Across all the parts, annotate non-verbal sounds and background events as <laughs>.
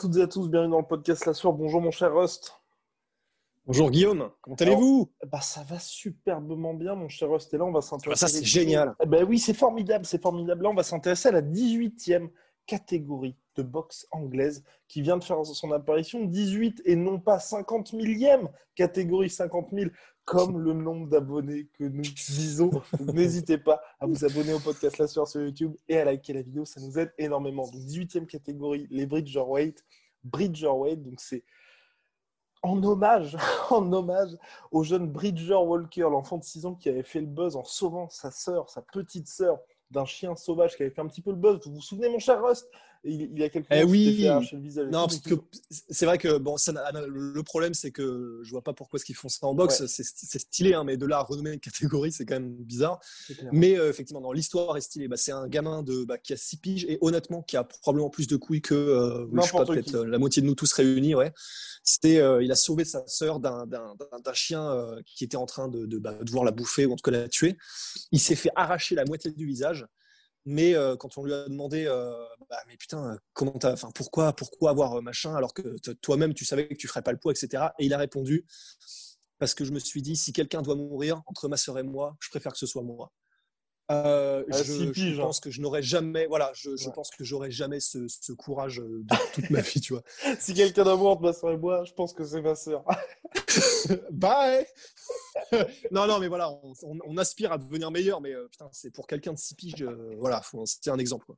Toutes et à tous, bienvenue dans le podcast La Soir. Bonjour mon cher Rust. Bonjour Guillaume, comment allez-vous Bah ça va superbement bien mon cher Rust. Et là on va s'intéresser. Ça c'est génial. Ben oui, c'est formidable, c'est formidable. Là on va s'intéresser à la 18e catégorie de boxe anglaise qui vient de faire son apparition 18 et non pas 50 millième catégorie 50 000 comme le nombre d'abonnés que nous disons. N'hésitez pas à vous abonner au podcast La Soir sur YouTube et à liker la vidéo, ça nous aide énormément. Donc 18e catégorie, les Bridgerweight. Bridgerweight, donc c'est en hommage, <laughs> en hommage au jeune Bridger Walker, l'enfant de 6 ans qui avait fait le buzz en sauvant sa sœur, sa petite sœur, d'un chien sauvage qui avait fait un petit peu le buzz. Vous vous souvenez, mon cher Rust? Il, il y a quelques Eh oui. Non, parce que c'est vrai que bon, ça n'a- le problème c'est que je vois pas pourquoi est-ce qu'ils font ça en boxe. Ouais. C'est stylé, hein, mais de là à renommer une catégorie, c'est quand même bizarre. Mais euh, effectivement, non, l'histoire est stylée. Bah, c'est un gamin de bah, qui a 6 piges et honnêtement qui a probablement plus de couilles que euh, oui, je sais pas, N'importe peut-être qui. euh, la moitié de nous tous réunis. Ouais. C'était, euh, il a sauvé sa sœur d'un chien qui était en train de, de, bah, de voir la bouffer ou en tout cas la tuer. Il s'est fait arracher la moitié du visage. Mais euh, quand on lui a demandé, euh, bah, mais putain, comment t'as, enfin, pourquoi, pourquoi avoir euh, machin alors que toi-même tu savais que tu ferais pas le poids, etc. Et il a répondu parce que je me suis dit, si quelqu'un doit mourir entre ma sœur et moi, je préfère que ce soit moi. Euh, À je, pense que je n'aurais jamais, voilà, je, je Ouais. pense que j'aurais jamais ce, ce courage de toute ma vie, tu vois. <laughs> Si quelqu'un d'amour entre ma soeur et moi, je pense que c'est ma sœur. <laughs> <laughs> Bye. <laughs> non, non, mais voilà, on, on- on aspire à devenir meilleur, mais euh, putain, c'est pour quelqu'un de six piges, euh, voilà, c'est un exemple. quoi.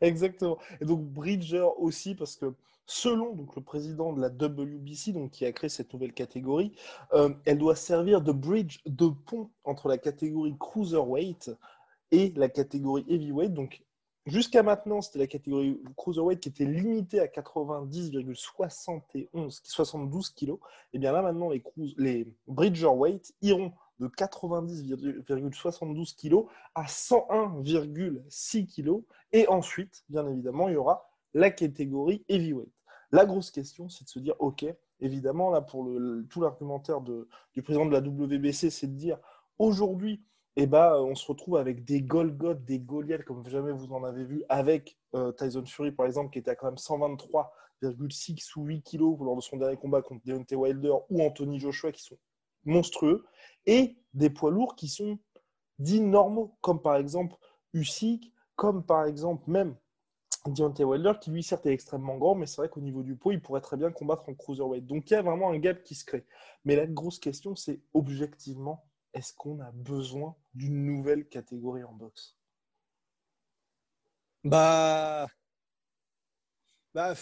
Exactement. Et donc Bridger aussi, parce que selon donc, le président de la WBC, donc, qui a créé cette nouvelle catégorie, euh, elle doit servir de bridge, de pont entre la catégorie cruiserweight et la catégorie heavyweight. Donc jusqu'à maintenant, c'était la catégorie cruiserweight qui était limitée à 90,71 72 kilos. Et bien là maintenant, les, cruise- les bridgerweight iront de 90,72 kilos à 101,6 kilos. Et ensuite, bien évidemment, il y aura la catégorie heavyweight. La grosse question, c'est de se dire, OK, évidemment, là, pour tout l'argumentaire du président de la WBC, c'est de dire, aujourd'hui, eh ben, on se retrouve avec des Golgoth, des Goliaths, comme jamais vous en avez vu, avec euh, Tyson Fury, par exemple, qui était à quand même 123,6 ou 8 kilos lors de son dernier combat contre Deontay Wilder ou Anthony Joshua, qui sont monstrueux, et des poids lourds qui sont dits normaux, comme par exemple Usyk, comme par exemple même Deontay Wilder, qui lui certes est extrêmement grand, mais c'est vrai qu'au niveau du poids, il pourrait très bien combattre en cruiserweight. Donc il y a vraiment un gap qui se crée. Mais la grosse question, c'est objectivement, est-ce qu'on a besoin d'une nouvelle catégorie en boxe? Bah, bah,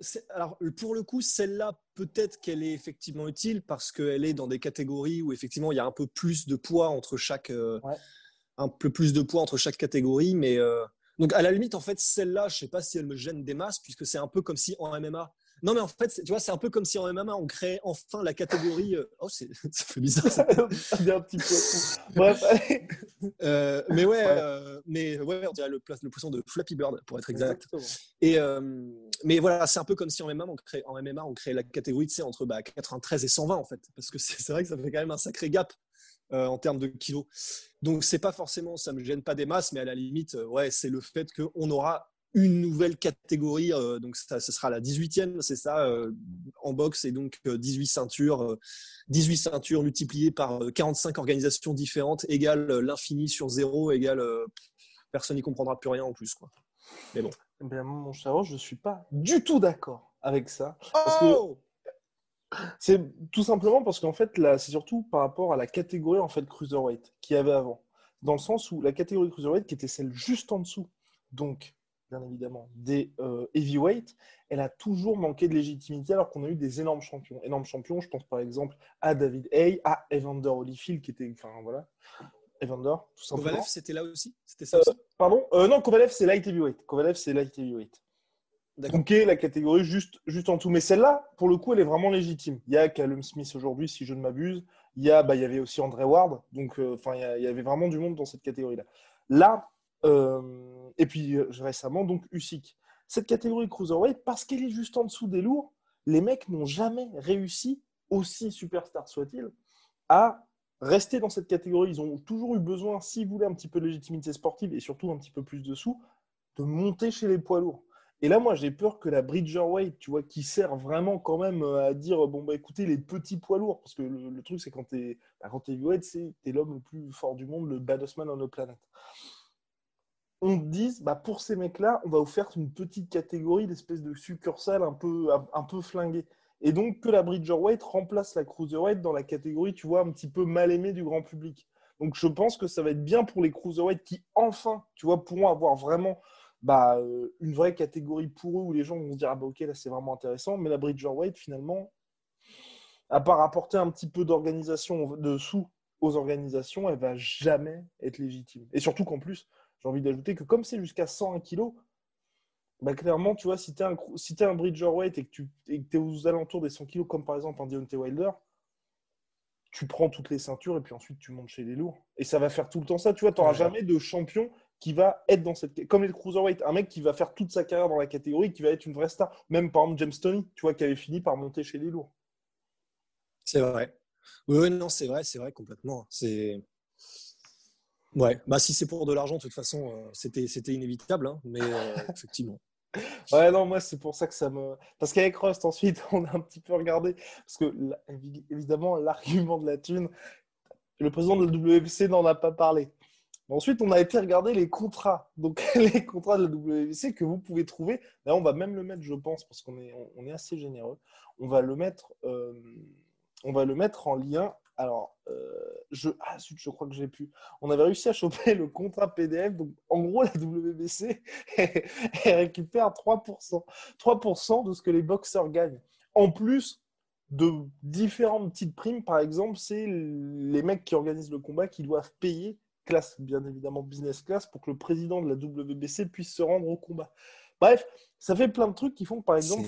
c'est- alors pour le coup, celle-là, peut-être qu'elle est effectivement utile parce qu'elle est dans des catégories où effectivement il y a un peu plus de poids entre chaque, euh, Ouais. un peu plus de poids entre chaque catégorie, mais euh, donc à la limite, en fait, celle-là, je sais pas si elle me gêne des masses puisque c'est un peu comme si en MMA. Non, mais en fait, c'est- tu vois, c'est un peu comme si en MMA on créait enfin la catégorie. euh, Oh, c'est- <laughs> ça fait bizarre. ça. Il y a un petit peu. Bref. Euh, mais ouais, euh, mais ouais, on dirait le, poisson de Flappy Bird pour être exact. Exactement. Et euh, mais voilà, c'est un peu comme si en MMA on crée, en MMA, on crée la catégorie tu sais, entre bah, 93 et 120 en fait, parce que c'est vrai que ça fait quand même un sacré gap euh, en termes de kilos. Donc c'est pas forcément, ça me gêne pas des masses, mais à la limite, ouais, c'est le fait qu'on aura une nouvelle catégorie, euh, donc ça, ce sera la 18e, c'est ça, euh, en boxe, et donc euh, 18 ceintures, euh, 18 ceintures multipliées par euh, 45 organisations différentes, égale l'infini sur zéro, égale personne n'y comprendra plus rien en plus. Quoi. Mais bon. Eh bien, mon cher, je ne suis pas du tout d'accord avec ça. Parce que- Oh C'est tout simplement parce qu'en fait, là, c'est surtout par rapport à la catégorie en fait cruiserweight qu'il y avait avant, dans le sens où la catégorie cruiserweight qui était celle juste en dessous, donc bien évidemment des euh, heavyweight, elle a toujours manqué de légitimité alors qu'on a eu des énormes champions. Énormes champions, je pense par exemple à David Hay, à Evander Holyfield qui était, enfin voilà, Evander tout simplement. Kovalev, c'était là aussi, c'était ça aussi? Euh, pardon, euh, non Kovalev c'est light heavyweight. Kovalev c'est light heavyweight. Ok, la catégorie juste, juste en dessous. Mais celle-là, pour le coup, elle est vraiment légitime. Il y a Callum Smith aujourd'hui, si je ne m'abuse. Il y, a, bah, il y avait aussi André Ward. Donc, euh, enfin, il, y avait vraiment du monde dans cette catégorie-là. Là, euh, et puis euh, récemment, donc Usyk. Cette catégorie cruiserweight, parce qu'elle est juste en dessous des lourds, les mecs n'ont jamais réussi, aussi superstar soit-il, à rester dans cette catégorie. Ils ont toujours eu besoin, s'ils voulaient un petit peu de légitimité sportive et surtout un petit peu plus de sous, de monter chez les poids lourds. Et là, moi, j'ai peur que la Bridgerweight, tu vois, qui sert vraiment quand même euh, à dire, bon, bah écoutez, les petits poids lourds, parce que le, truc, c'est quand tu es, bah, quand es heavyweight, c'est es l'homme le plus fort du monde, le baddest man on the planet. On dise, bah, pour ces mecs-là, on va vous faire une petite catégorie d'espèce de succursale un peu, un, peu flinguée. Et donc, que la Bridgerweight remplace la Cruiserweight dans la catégorie, tu vois, un petit peu mal aimée du grand public. Donc, je pense que ça va être bien pour les Cruiserweight qui, enfin, tu vois, pourront avoir vraiment bah, euh, une vraie catégorie pour eux où les gens vont se dire ah bah ok là c'est vraiment intéressant mais la Bridgerweight finalement à part apporter un petit peu d'organisation de sous aux organisations elle va jamais être légitime et surtout qu'en plus j'ai envie d'ajouter que comme c'est jusqu'à 101 kg bah clairement tu vois si tu es un si es un Bridgerweight et que tu es aux alentours des 100 kg comme par exemple un Deontay Wilder tu prends toutes les ceintures et puis ensuite tu montes chez les lourds. Et ça va faire tout le temps ça. Tu vois, tu n'auras jamais de champion qui va être dans cette. Comme les Cruiserweight, un mec qui va faire toute sa carrière dans la catégorie, qui va être une vraie star. Même par exemple James Tony, tu vois, qui avait fini par monter chez les lourds. C'est vrai. Oui, non, c'est vrai, c'est vrai complètement. C'est. Ouais, bah si c'est pour de l'argent, de toute façon, euh, c'était, c'était inévitable, hein, mais euh, <laughs> effectivement. Ouais, non, moi, c'est pour ça que ça me. Parce qu'avec Rust, ensuite, <laughs> on a un petit peu regardé. Parce que, évidemment, <laughs> l'argument de la thune, le président de la WFC n'en a pas parlé. Ensuite, on a été regarder les contrats. Donc, les contrats de la WBC que vous pouvez trouver. Là, on va même le mettre, je pense, parce qu'on est, on est assez généreux. On va le mettre, euh, on va le mettre en lien. Alors, euh, je, ah, je crois que j'ai pu. On avait réussi à choper le contrat PDF. Donc, en gros, la WBC <laughs> récupère 3%. 3% de ce que les boxeurs gagnent. En plus de différentes petites primes, par exemple, c'est les mecs qui organisent le combat qui doivent payer classe, bien évidemment business class, pour que le président de la WBC puisse se rendre au combat. Bref, ça fait plein de trucs qui font que, par exemple,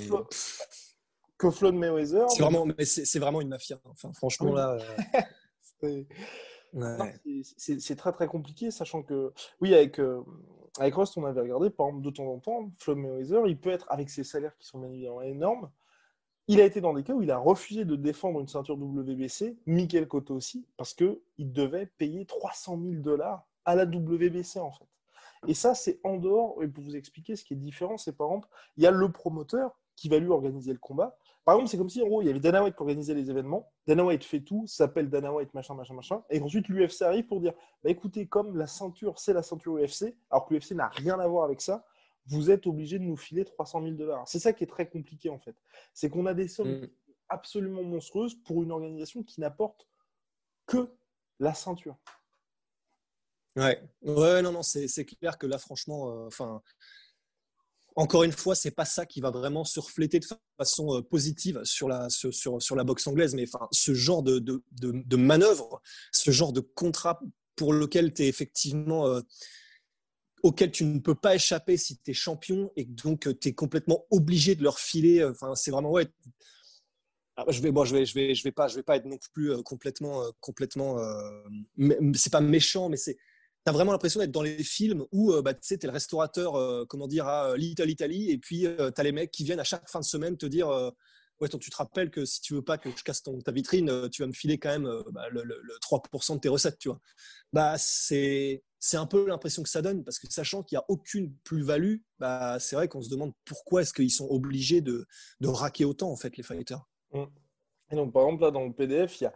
que Floyd Mayweather. C'est vraiment, c'est vraiment une mafia. Enfin, franchement, là. <laughs> Euh, c'est très très compliqué, sachant que, oui, avec, euh, avec Rust, on avait regardé, par exemple, de temps en temps, Floyd Mayweather, il peut être, avec ses salaires qui sont bien évidemment énormes, il a été dans des cas où il a refusé de défendre une ceinture WBC, Michael Cotto aussi, parce qu'il devait payer 300 000 dollars à la WBC en fait. Et ça, c'est en dehors, et pour vous expliquer ce qui est différent, c'est par exemple, il y a le promoteur qui va lui organiser le combat. Par exemple, c'est comme si en gros, il y avait Dana White qui organisait les événements. Dana White fait tout, s'appelle Dana White, machin, machin, machin. Et ensuite, l'UFC arrive pour dire bah, écoutez, comme la ceinture, c'est la ceinture UFC, alors que l'UFC n'a rien à voir avec ça, vous êtes obligé de nous filer 300 000 dollars. C'est ça qui est très compliqué en fait. C'est qu'on a des sommes mm. absolument monstrueuses pour une organisation qui n'apporte que la ceinture. Ouais, ouais, non, non, c'est clair que là, franchement, euh, enfin, encore une fois, c'est pas ça qui va vraiment surfléter de façon euh, positive sur la, sur, boxe anglaise, mais enfin, ce genre de, manœuvre, ce genre de contrat pour lequel tu effectivement. Euh, auquel tu ne peux pas échapper si tu es champion et donc euh, tu es complètement obligé de leur filer. Euh, enfin, c'est vraiment ouais. Ah, je vais, bon, je vais, je vais, je vais pas, je vais pas être non plus euh, complètement, complètement. c'est pas méchant, mais c'est. T'as vraiment l'impression d'être dans les films où bah, tu es le restaurateur, comment dire, à Little Italy, et puis tu as les mecs qui viennent à chaque fin de semaine te dire Ouais, tu te rappelles que si tu veux pas que je casse ton, ta vitrine, tu vas me filer quand même bah, le, le, 3% de tes recettes, tu vois. Bah, c'est c'est un peu l'impression que ça donne, parce que sachant qu'il n'y a aucune plus-value, bah, c'est vrai qu'on se demande pourquoi est-ce qu'ils sont obligés de, de, raquer autant, en fait, les fighters. Mmh. Et donc, par exemple, là, dans le PDF, il y a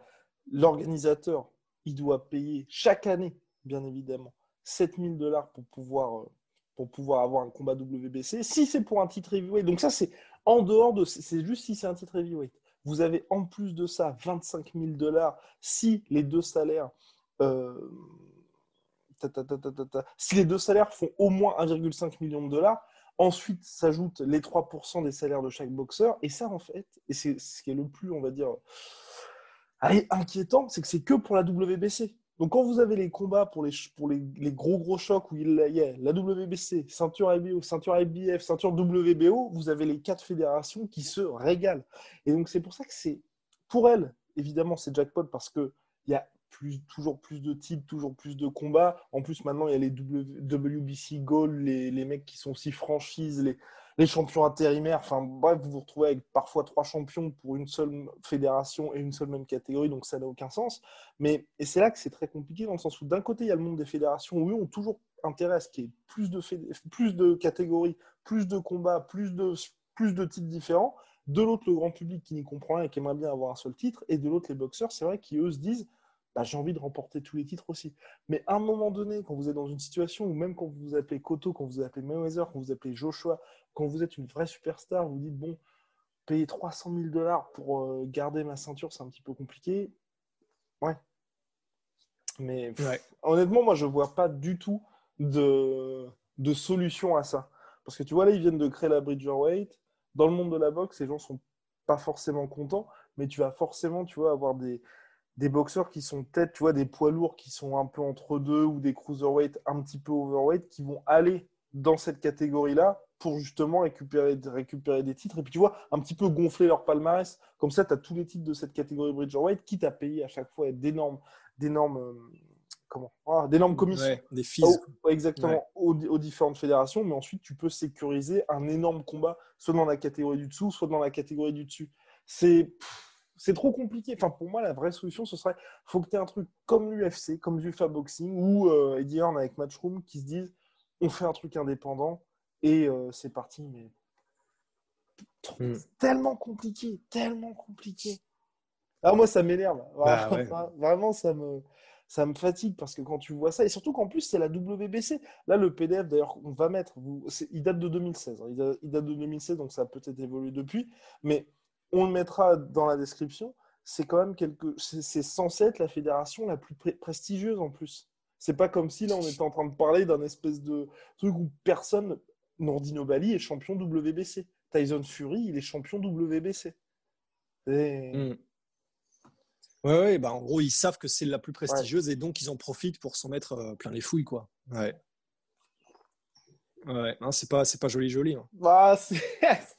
l'organisateur, il doit payer chaque année, bien évidemment, 7000 dollars pour pouvoir, euh, pour pouvoir avoir un combat WBC, si c'est pour un titre heavyweight. Donc ça, c'est en dehors de... C'est juste si c'est un titre heavyweight. Vous avez en plus de ça 25 000 dollars si les deux salaires. euh, si les deux salaires font au moins 1,5 million de dollars, ensuite s'ajoutent les 3% des salaires de chaque boxeur. Et ça, en fait, et c'est ce qui est le plus, on va dire, allez, inquiétant, c'est que c'est que pour la WBC. Donc quand vous avez les combats pour les, pour les, gros gros chocs où il y a la WBC, ceinture IBO, ceinture IBF, ceinture WBO, vous avez les quatre fédérations qui se régalent. Et donc c'est pour ça que c'est, pour elles, évidemment, c'est jackpot parce qu'il y a toujours plus de titres, toujours plus de combats. En plus, maintenant, il y a les WBC Gold, les, les mecs qui sont aussi franchises, les, les champions intérimaires. Enfin, bref, vous vous retrouvez avec parfois trois champions pour une seule fédération et une seule même catégorie, donc ça n'a aucun sens. Mais, et c'est là que c'est très compliqué, dans le sens où d'un côté, il y a le monde des fédérations où eux ont toujours intérêt à ce qu'il y ait plus de, plus de catégories, plus de combats, plus de, titres différents. De l'autre, le grand public qui n'y comprend rien et qui aimerait bien avoir un seul titre. Et de l'autre, les boxeurs, c'est vrai, qui eux se disent bah, j'ai envie de remporter tous les titres aussi. Mais à un moment donné, quand vous êtes dans une situation où même quand vous vous appelez Koto, quand vous vous appelez Mayweather, quand vous appelez Joshua, quand vous êtes une vraie superstar, vous dites bon, payer 300 000 dollars pour euh, garder ma ceinture, c'est un petit peu compliqué. Ouais. Mais pff, Ouais. honnêtement, moi, je vois pas du tout de, de solution à ça. Parce que tu vois, là, ils viennent de créer la Bridgerweight. Dans le monde de la boxe, les gens sont pas forcément contents, mais tu vas forcément, tu vois, avoir des, des boxeurs qui sont peut-être, tu vois, des poids lourds qui sont un peu entre deux ou des cruiserweight un petit peu overweight qui vont aller dans cette catégorie-là pour justement récupérer, récupérer des titres et puis tu vois, un petit peu gonfler leur palmarès. Comme ça, tu as tous les titres de cette catégorie Bridgerweight, quitte à payer à chaque fois d'énormes, d'énormes, euh, comment, ah, d'énormes commissions. Ouais, des fees. Oh, ouais, exactement, aux, aux différentes fédérations, mais ensuite tu peux sécuriser un énorme combat, soit dans la catégorie du dessous, soit dans la catégorie du dessus. C'est pff, c'est trop compliqué. Enfin, pour moi, la vraie solution, ce serait faut que tu aies un truc comme l'UFC, comme du Boxing ou euh, Eddie Hearn avec Matchroom qui se disent on fait un truc indépendant et euh, c'est parti. Mais Mm. tellement compliqué, tellement compliqué. Ah, moi, ça m'énerve. Bah, Vraiment, ouais. <laughs> vraiment, ça me, ça me fatigue parce que quand tu vois ça, et surtout qu'en plus, c'est la WBC. Là, le PDF, d'ailleurs, on va mettre, vous, il date de 2016. hein. Il, date, il date de 2016, donc ça a peut-être évolué depuis. Mais on le mettra dans la description. C'est quand même quelque. C'est censé être la fédération la plus prestigieuse en plus. C'est pas comme si là, on était en train de parler d'un espèce de truc où personne. Nordino Bali est champion WBC. Tyson Fury, il est champion WBC. C'est- Mm. Ouais, ouais, bah en gros, ils savent que c'est la plus prestigieuse et donc ils en profitent pour s'en mettre euh, plein les fouilles, quoi. Ouais. Ouais, non, c'est pas, c'est pas joli, joli. hein. Bah, <laughs>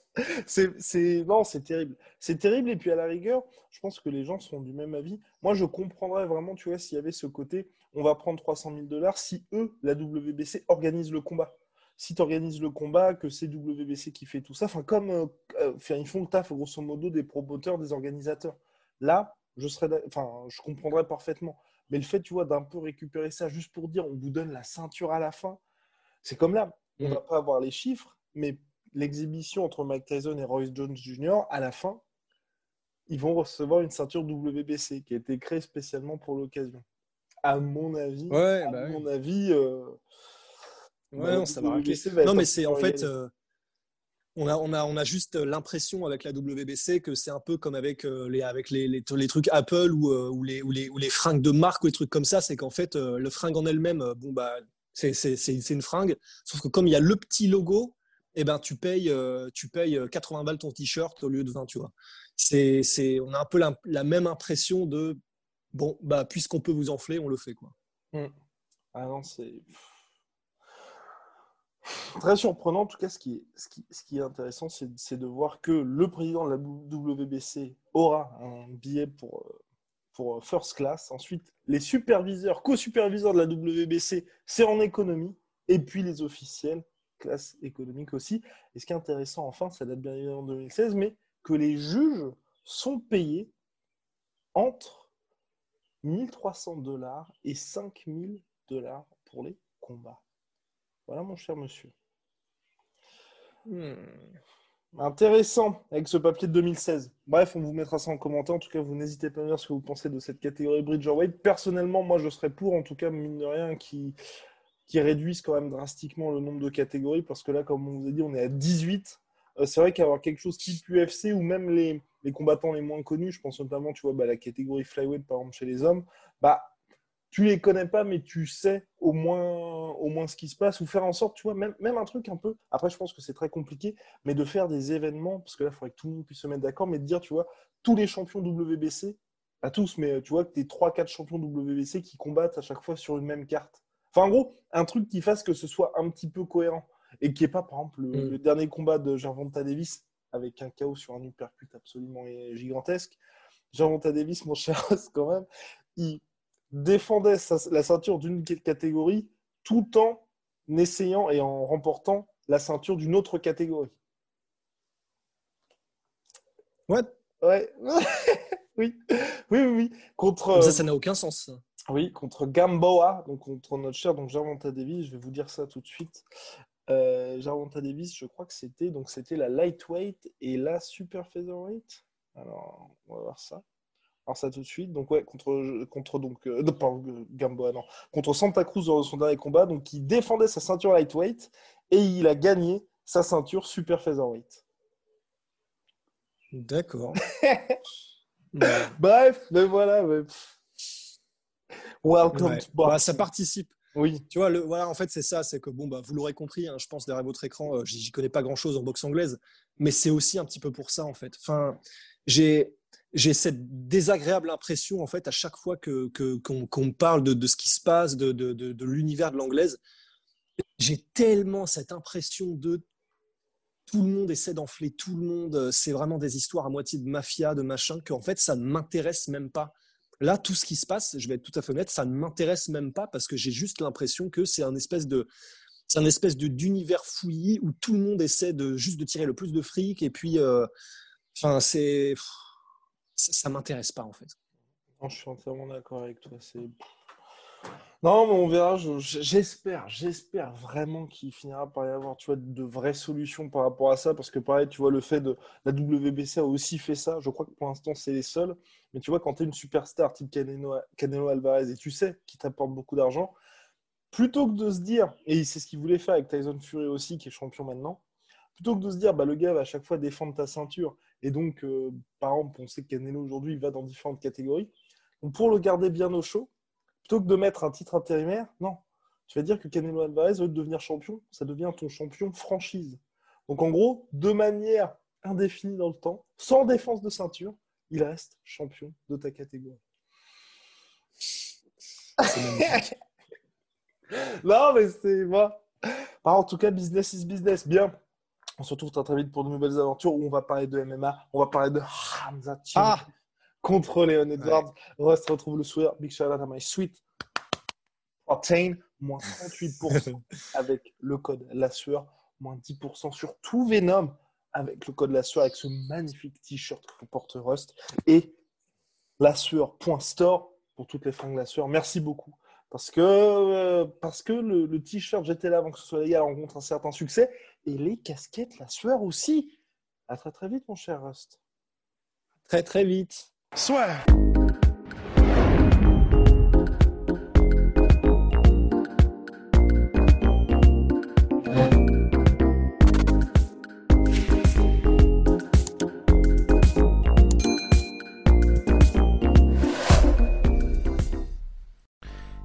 c'est- non, c'est terrible. C'est terrible. Et puis à la rigueur, je pense que les gens sont du même avis. Moi, je comprendrais vraiment, tu vois, s'il y avait ce côté, on va prendre 300 000 dollars si eux, la WBC, organisent le combat. Si tu organises le combat, que c'est WBC qui fait tout ça, enfin, comme euh, euh, ils font le taf, grosso modo, des promoteurs, des organisateurs. Là, je serais, enfin, je comprendrais parfaitement. Mais le fait, tu vois, d'un peu récupérer ça juste pour dire, on vous donne la ceinture à la fin, c'est comme là, on Mm. va pas avoir les chiffres, mais l'exhibition entre Mike Tyson et Royce Jones Jr., à la fin, ils vont recevoir une ceinture WBC qui a été créée spécialement pour l'occasion. À mon avis, Ouais, à bah oui. mon avis, euh, Ouais, bah, non, ça va Non, mais c'est en fait, euh, on a, on a, on a juste l'impression avec la WBC que c'est un peu comme avec euh, les, avec les, les, les trucs Apple ou, euh, ou, les, ou, les, ou les fringues de marque ou les trucs comme ça. C'est qu'en fait, le fringue en elle-même, bon bah, c'est une fringue. Sauf que comme il y a le petit logo, eh ben tu payes, euh, tu payes 80 balles ton t-shirt au lieu de 20, tu vois. C'est, c'est, on a un peu la, même impression de bon bah puisqu'on peut vous enfler, on le fait quoi. Ah non, c'est très surprenant. En tout cas, ce qui est, ce qui, ce qui est intéressant, c'est c'est de voir que le président de la WBC aura un billet pour, euh, pour euh, First Class. Ensuite, les superviseurs, co-superviseurs de la WBC, c'est en économie. Et puis les officiels, classe économique aussi. Et ce qui est intéressant, enfin, ça date bien évidemment de 2016, mais que les juges sont payés entre 1300 dollars et 5000 dollars pour les combats. Voilà, mon cher monsieur. Intéressant avec ce papier de 2016. Bref, on vous mettra ça en commentaire. En tout cas, vous n'hésitez pas à me dire ce que vous pensez de cette catégorie Bridgerweight. Personnellement, moi, je serais pour, en tout cas, mine de rien, qui, qui réduisent quand même drastiquement le nombre de catégories. Parce que là, comme on vous a dit, on est à 18. Euh, c'est vrai qu'avoir quelque chose type UFC ou même les, combattants les moins connus, je pense notamment, tu vois, bah, la catégorie flyweight, par exemple, chez les hommes, bah, tu les connais pas, mais tu sais au moins, au moins ce qui se passe, ou faire en sorte, tu vois, même, même un truc un peu, après je pense que c'est très compliqué, mais de faire des événements, parce que là, il faudrait que tout le monde puisse se mettre d'accord, mais de dire, tu vois, tous les champions WBC, pas tous, mais tu vois que tu es 3-4 champions WBC qui combattent à chaque fois sur une même carte. Enfin, en gros, un truc qui fasse que ce soit un petit peu cohérent, et qui n'est pas, par exemple, le, Mm. le dernier combat de Gervonta Davis, avec un chaos sur un uppercut absolument gigantesque. Gervonta Davis, mon cher, <laughs> quand même, il défendait sa- la ceinture d'une catégorie tout en essayant et en remportant la ceinture d'une autre catégorie. Ouais, Ouais. <laughs> oui. oui, oui, oui. Contre, comme ça, euh, ça n'a aucun sens. Oui, contre Gamboa, donc contre notre cher donc Gervonta Davis, je vais vous dire ça tout de suite. Euh, Gervonta Davis, je crois que c'était donc c'était la lightweight et la super featherweight. Alors, on va voir ça. Alors ça tout de suite. Donc ouais, contre contre donc euh, non, euh, Gamboa non, contre Santa Cruz dans son dernier combat, donc il défendait sa ceinture lightweight et il a gagné sa ceinture super featherweight. D'accord. <laughs> Ouais. Bref, mais voilà. mais pff. Welcome Ouais. to Bah, ça participe. Oui. Tu vois, le, voilà, en fait, c'est ça, c'est que bon, bah, vous l'aurez compris, hein, je pense derrière votre écran, euh, j'y connais pas grand-chose en boxe anglaise, mais c'est aussi un petit peu pour ça, en fait. Enfin, j'ai j'ai cette désagréable impression, en fait, à chaque fois que qu'on me parle de, de ce qui se passe, de, de, de, de l'univers de l'anglaise, j'ai tellement cette impression de tout le monde essaie d'enfler tout le monde, euh, c'est vraiment des histoires à moitié de mafia, de machin, qu'en fait, ça ne m'intéresse même pas. Là, tout ce qui se passe, je vais être tout à fait honnête, ça ne m'intéresse même pas parce que j'ai juste l'impression que c'est un espèce de c'est un espèce d'univers fouillis où tout le monde essaie de juste de tirer le plus de fric et puis euh, c'est ça, ça m'intéresse pas en fait. Je suis entièrement d'accord avec toi. Non, mais on verra. je- je- J'espère, j'espère vraiment qu'il finira par y avoir, tu vois, de vraies solutions par rapport à ça, parce que pareil, tu vois, le fait de la WBC a aussi fait ça. Je crois que pour l'instant, c'est les seuls. Mais tu vois, quand tu es une superstar type Canelo, Canelo Alvarez et tu sais qu'il t'apporte beaucoup d'argent, plutôt que de se dire, et c'est ce qu'il voulait faire avec Tyson Fury aussi, qui est champion maintenant, plutôt que de se dire, bah, le gars va à chaque fois défendre ta ceinture, et donc, euh, par exemple, on sait que Canelo aujourd'hui, il va dans différentes catégories. Donc, pour le garder bien au chaud, plutôt que de mettre un titre intérimaire, non. Tu vas dire que Canelo Alvarez, au lieu de devenir champion, ça devient ton champion franchise. Donc, en gros, de manière indéfinie dans le temps, sans défense de ceinture, il reste champion de ta catégorie. <laughs> Non, mais c'est moi. Ah, en tout cas, business is business. Bien. On se retrouve très, très vite pour de nouvelles aventures où on va parler de MMA, on va parler de Hamza Ah contre Léon Edwards. Reste retrouve le sourire. Big shout out à my sweet Obtain, moins 38% <laughs> avec le code La Sueur, moins 10% sur tout Venom avec le code La Sueur, avec ce magnifique t-shirt que porte Rust et lasueur.store pour toutes les fringues La Sueur. Merci beaucoup. Parce que, euh, parce que le, le t-shirt J'étais là avant que ce soit légal rencontre un certain succès et les casquettes La Sueur aussi. À très très vite, mon cher Rust. Très très vite. Swear.